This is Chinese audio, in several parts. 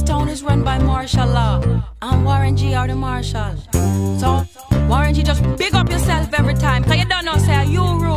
this town is run by martial law. I'm Warren G are the marshal. So, Warren G, just big up yourself every time. Cause you don't know, say, you rule.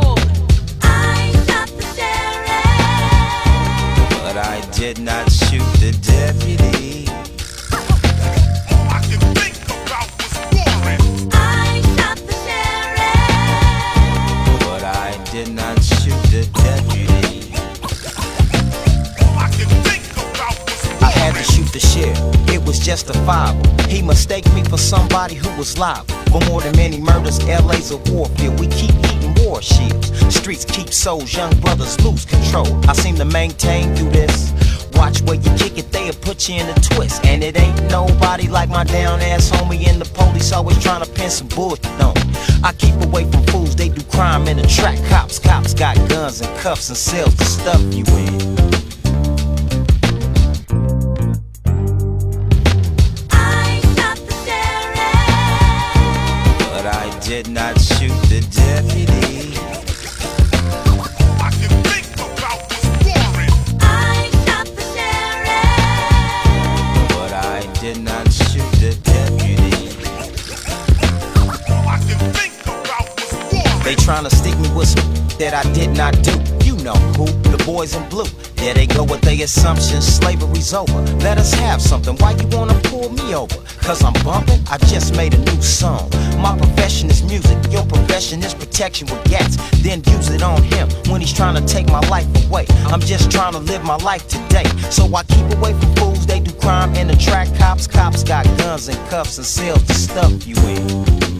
The sheriff. It was justifiable. He mistaked me for somebody who was liable. For more than many murders, LA's a warfield. We keep heating warships. Streets keep souls, young brothers lose control. I seem to maintain through this. Watch where you kick it, they'll put you in a twist. And it ain't nobody like my down ass homie and the police always trying to pin some bullshit on. I keep away from fools, they do crime in the track. Cops, cops got guns and cuffs and cells to stuff you in. Assumptions. Slavery's over. Let us have something. Why you wanna pull me over? Cause I'm bumping? I just made a new song. My profession is music. Your profession is protection with gats. Then use it on him when he's trying to take my life away. I'm just trying to live my life today. So I keep away from fools. They do crime in the track. Cops, cops got guns and cuffs and cells to stuff you in.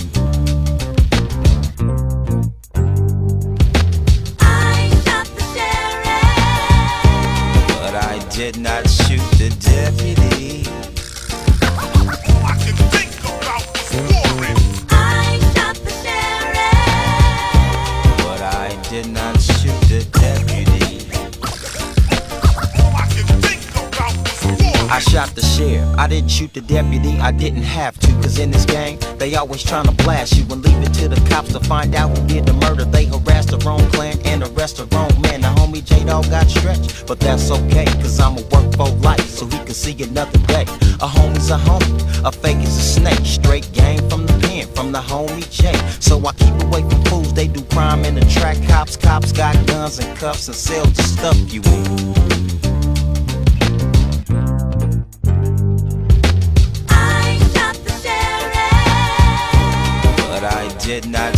Didn't shoot the deputy. I didn't have to. Cause in this game, they always trying to blast you and leave it to the cops to find out who did the murder. They harassed the wrong clan and arrest the wrong man. The homie J Dog got stretched. But that's okay. Cause I'ma work for life so he can see another day. A homie's a homie. A fake is a snake. Straight game from the pen. From the homie J. So I keep away from fools. They do crime in the track. Cops, cops got guns and cuffs and cells to stuff you in. midnight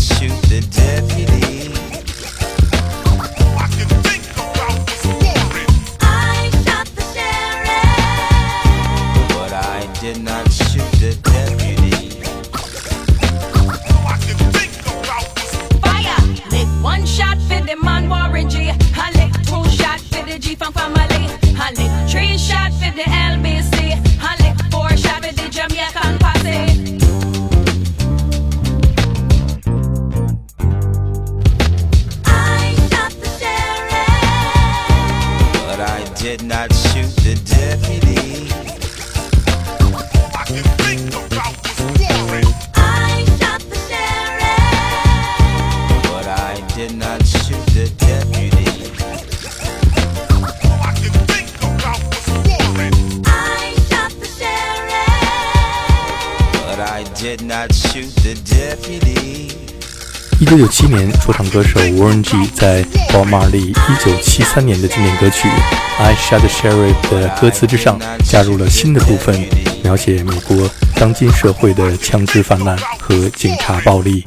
一九九七年，说唱歌手 Warren G 在宝马利一九七三年的经典歌曲《I Shot the Sheriff》的歌词之上，加入了新的部分，描写美国当今社会的枪支泛滥和警察暴力。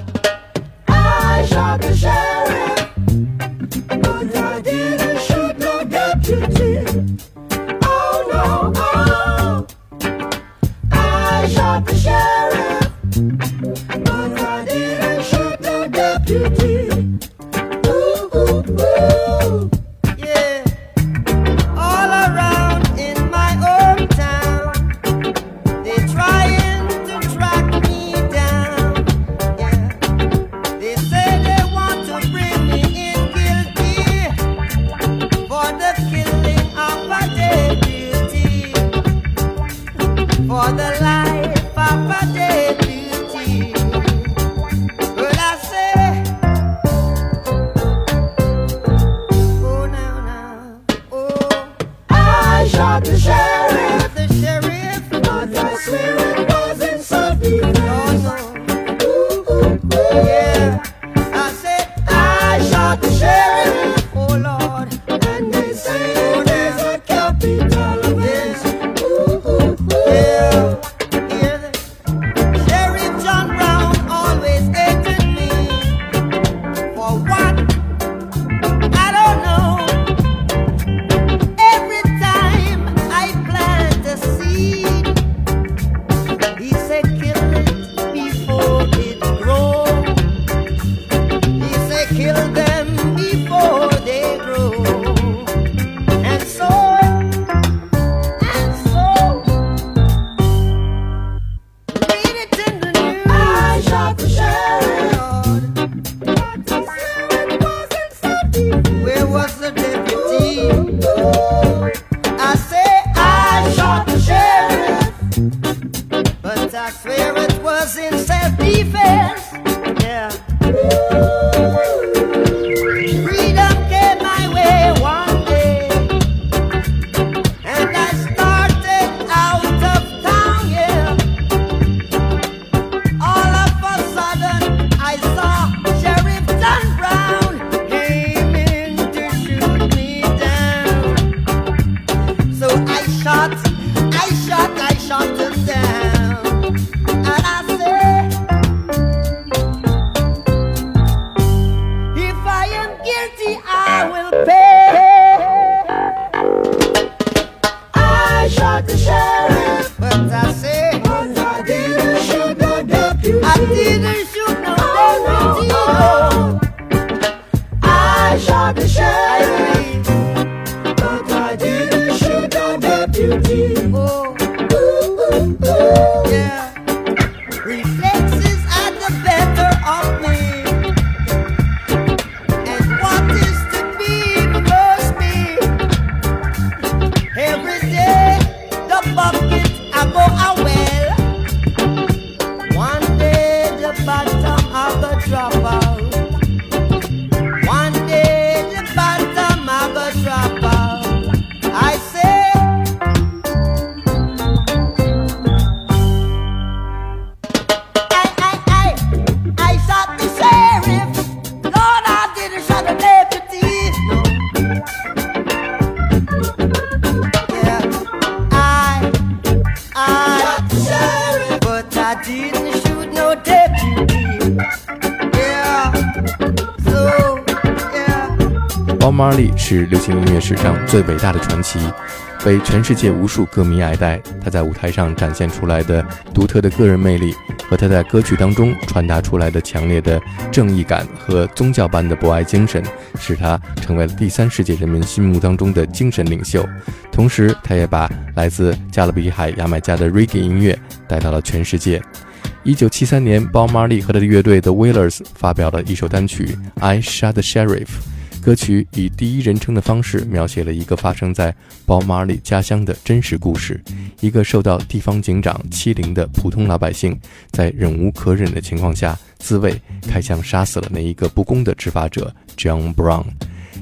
Yeah. 包马利是流行音乐史上最伟大的传奇，被全世界无数歌迷爱戴。他在舞台上展现出来的独特的个人魅力，和他在歌曲当中传达出来的强烈的正义感和宗教般的博爱精神，使他成为了第三世界人民心目当中的精神领袖。同时，他也把来自加勒比海牙买加的 reggae 音乐带到了全世界。一九七三年，包马利和他的乐队 The Wailers 发表了一首单曲《I Shot the Sheriff》。歌曲以第一人称的方式描写了一个发生在包马里家乡的真实故事：一个受到地方警长欺凌的普通老百姓，在忍无可忍的情况下自卫，开枪杀死了那一个不公的执法者 John Brown。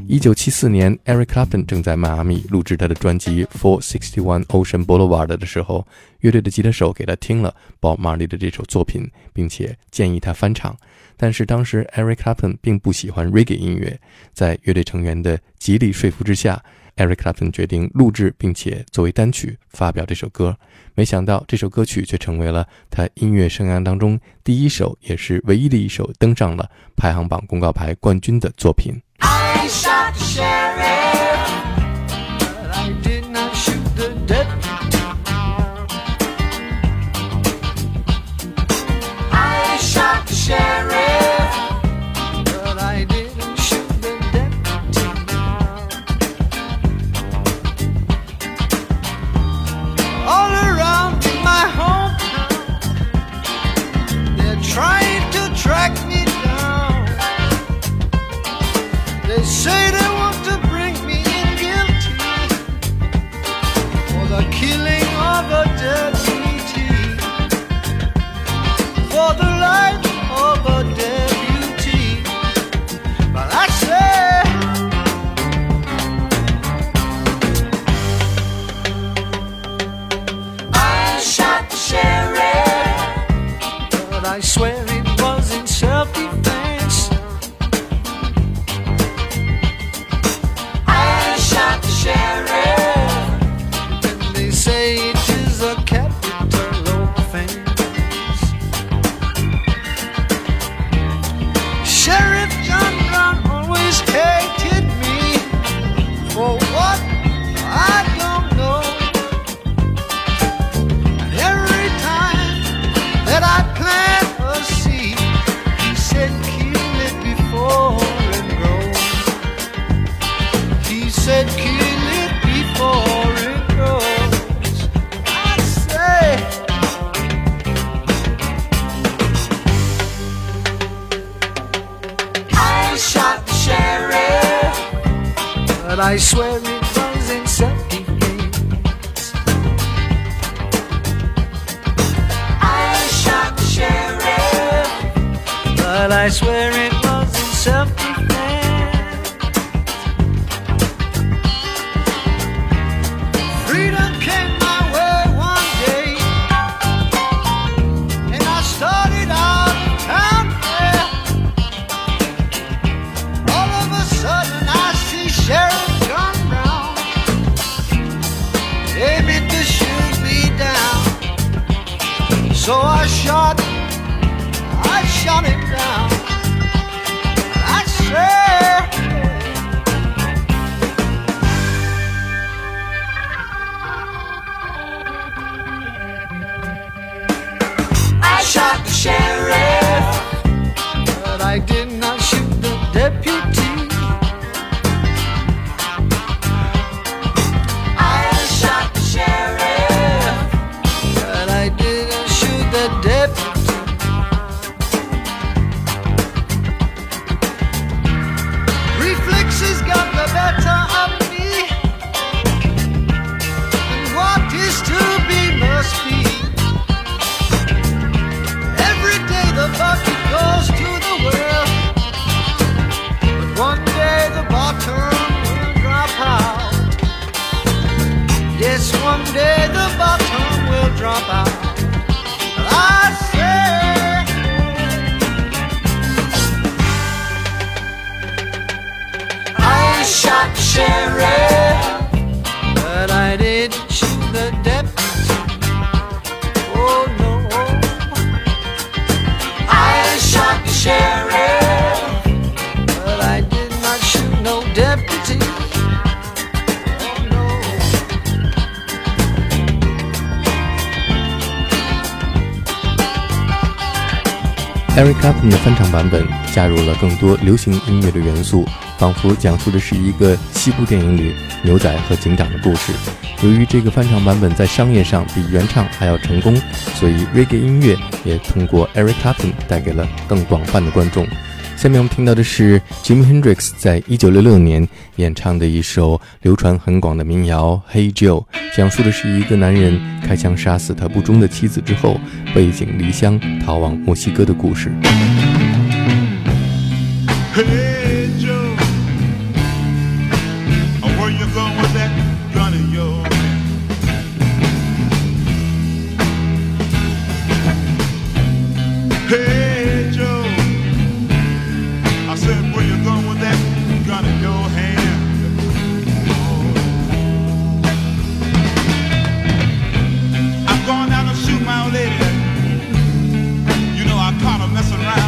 一九七四年，Eric Clapton 正在迈阿密录制他的专辑《Four Sixty One Ocean Boulevard》的时候，乐队的吉他手给他听了宝马里的这首作品，并且建议他翻唱。但是当时 Eric Clapton 并不喜欢 reggae 音乐，在乐队成员的极力说服之下，Eric Clapton 决定录制并且作为单曲发表这首歌。没想到这首歌曲却成为了他音乐生涯当中第一首，也是唯一的一首登上了排行榜公告牌冠军的作品。I shot captain 的翻唱版本加入了更多流行音乐的元素，仿佛讲述的是一个西部电影里牛仔和警长的故事。由于这个翻唱版本在商业上比原唱还要成功，所以 Reggae 音乐也通过 Eric Clapton 带给了更广泛的观众。下面我们听到的是 Jimi Hendrix 在一九六六年演唱的一首流传很广的民谣《Hey Joe》，讲述的是一个男人开枪杀死他不忠的妻子之后，背井离乡逃往墨西哥的故事。Hey jo around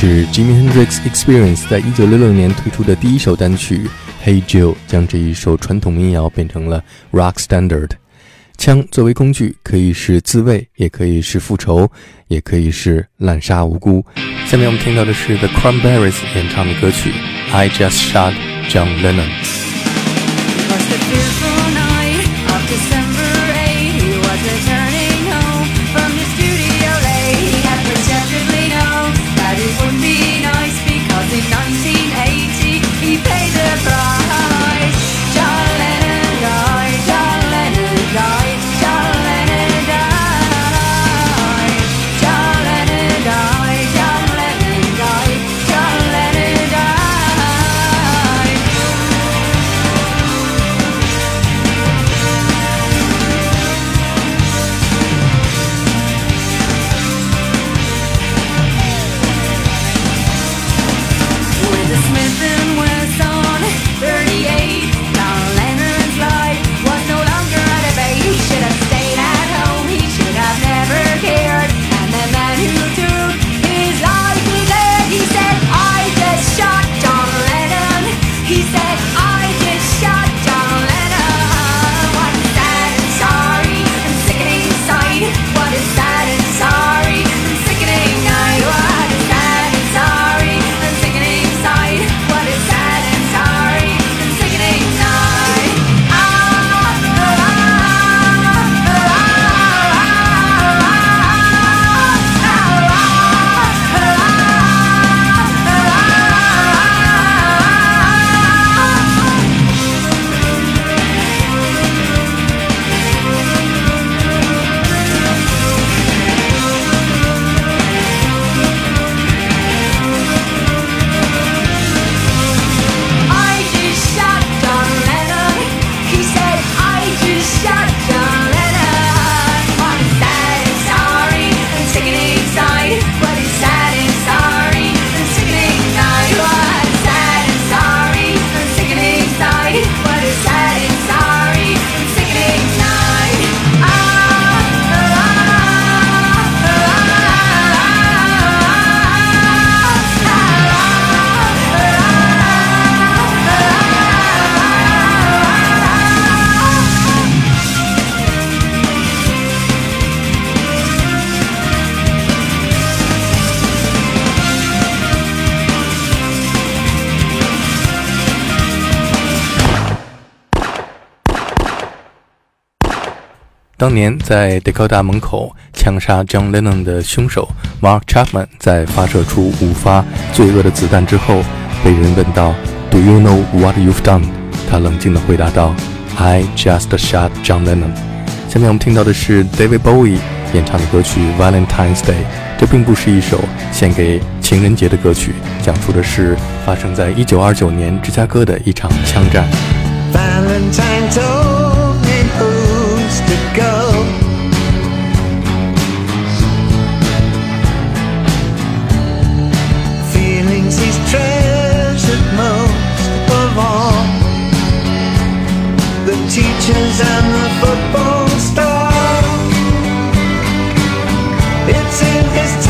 是 Jimi Hendrix Experience 在一九六六年推出的第一首单曲《Hey Jill》，将这一首传统民谣变成了 rock standard。枪作为工具，可以是自卫，也可以是复仇，也可以是滥杀无辜。下面我们听到的是 The Cranberries 演唱的歌曲《I Just Shot John Lennon》。当年在 Dakota 门口枪杀 John Lennon 的凶手 Mark Chapman，在发射出五发罪恶的子弹之后，被人问到 “Do you know what you've done？” 他冷静地回答道：“I just shot John Lennon。”下面我们听到的是 David Bowie 演唱的歌曲《Valentine's Day》。这并不是一首献给情人节的歌曲，讲述的是发生在1929年芝加哥的一场枪战。Valentine football star. It's in his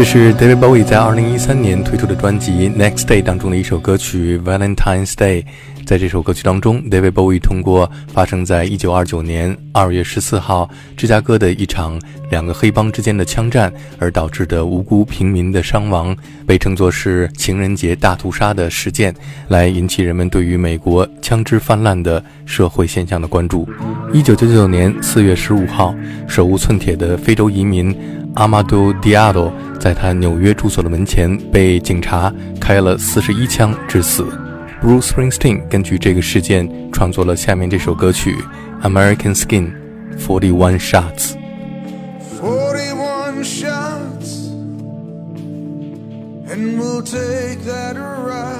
这是 David Bowie 在2013年推出的专辑《Next Day》当中的一首歌曲《Valentine's Day》。在这首歌曲当中，David Bowie 通过发生在1929年2月14号芝加哥的一场两个黑帮之间的枪战而导致的无辜平民的伤亡，被称作是情人节大屠杀的事件，来引起人们对于美国枪支泛滥的社会现象的关注。1999年4月15号，手无寸铁的非洲移民。阿马杜·迪亚多在他纽约住所的门前被警察开了四十一枪致死。Bruce Springsteen 根据这个事件创作了下面这首歌曲《American Skin》，Forty One Shots。Forty-one shots, and we'll take that ride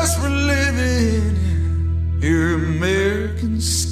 mess we're living in, here Americans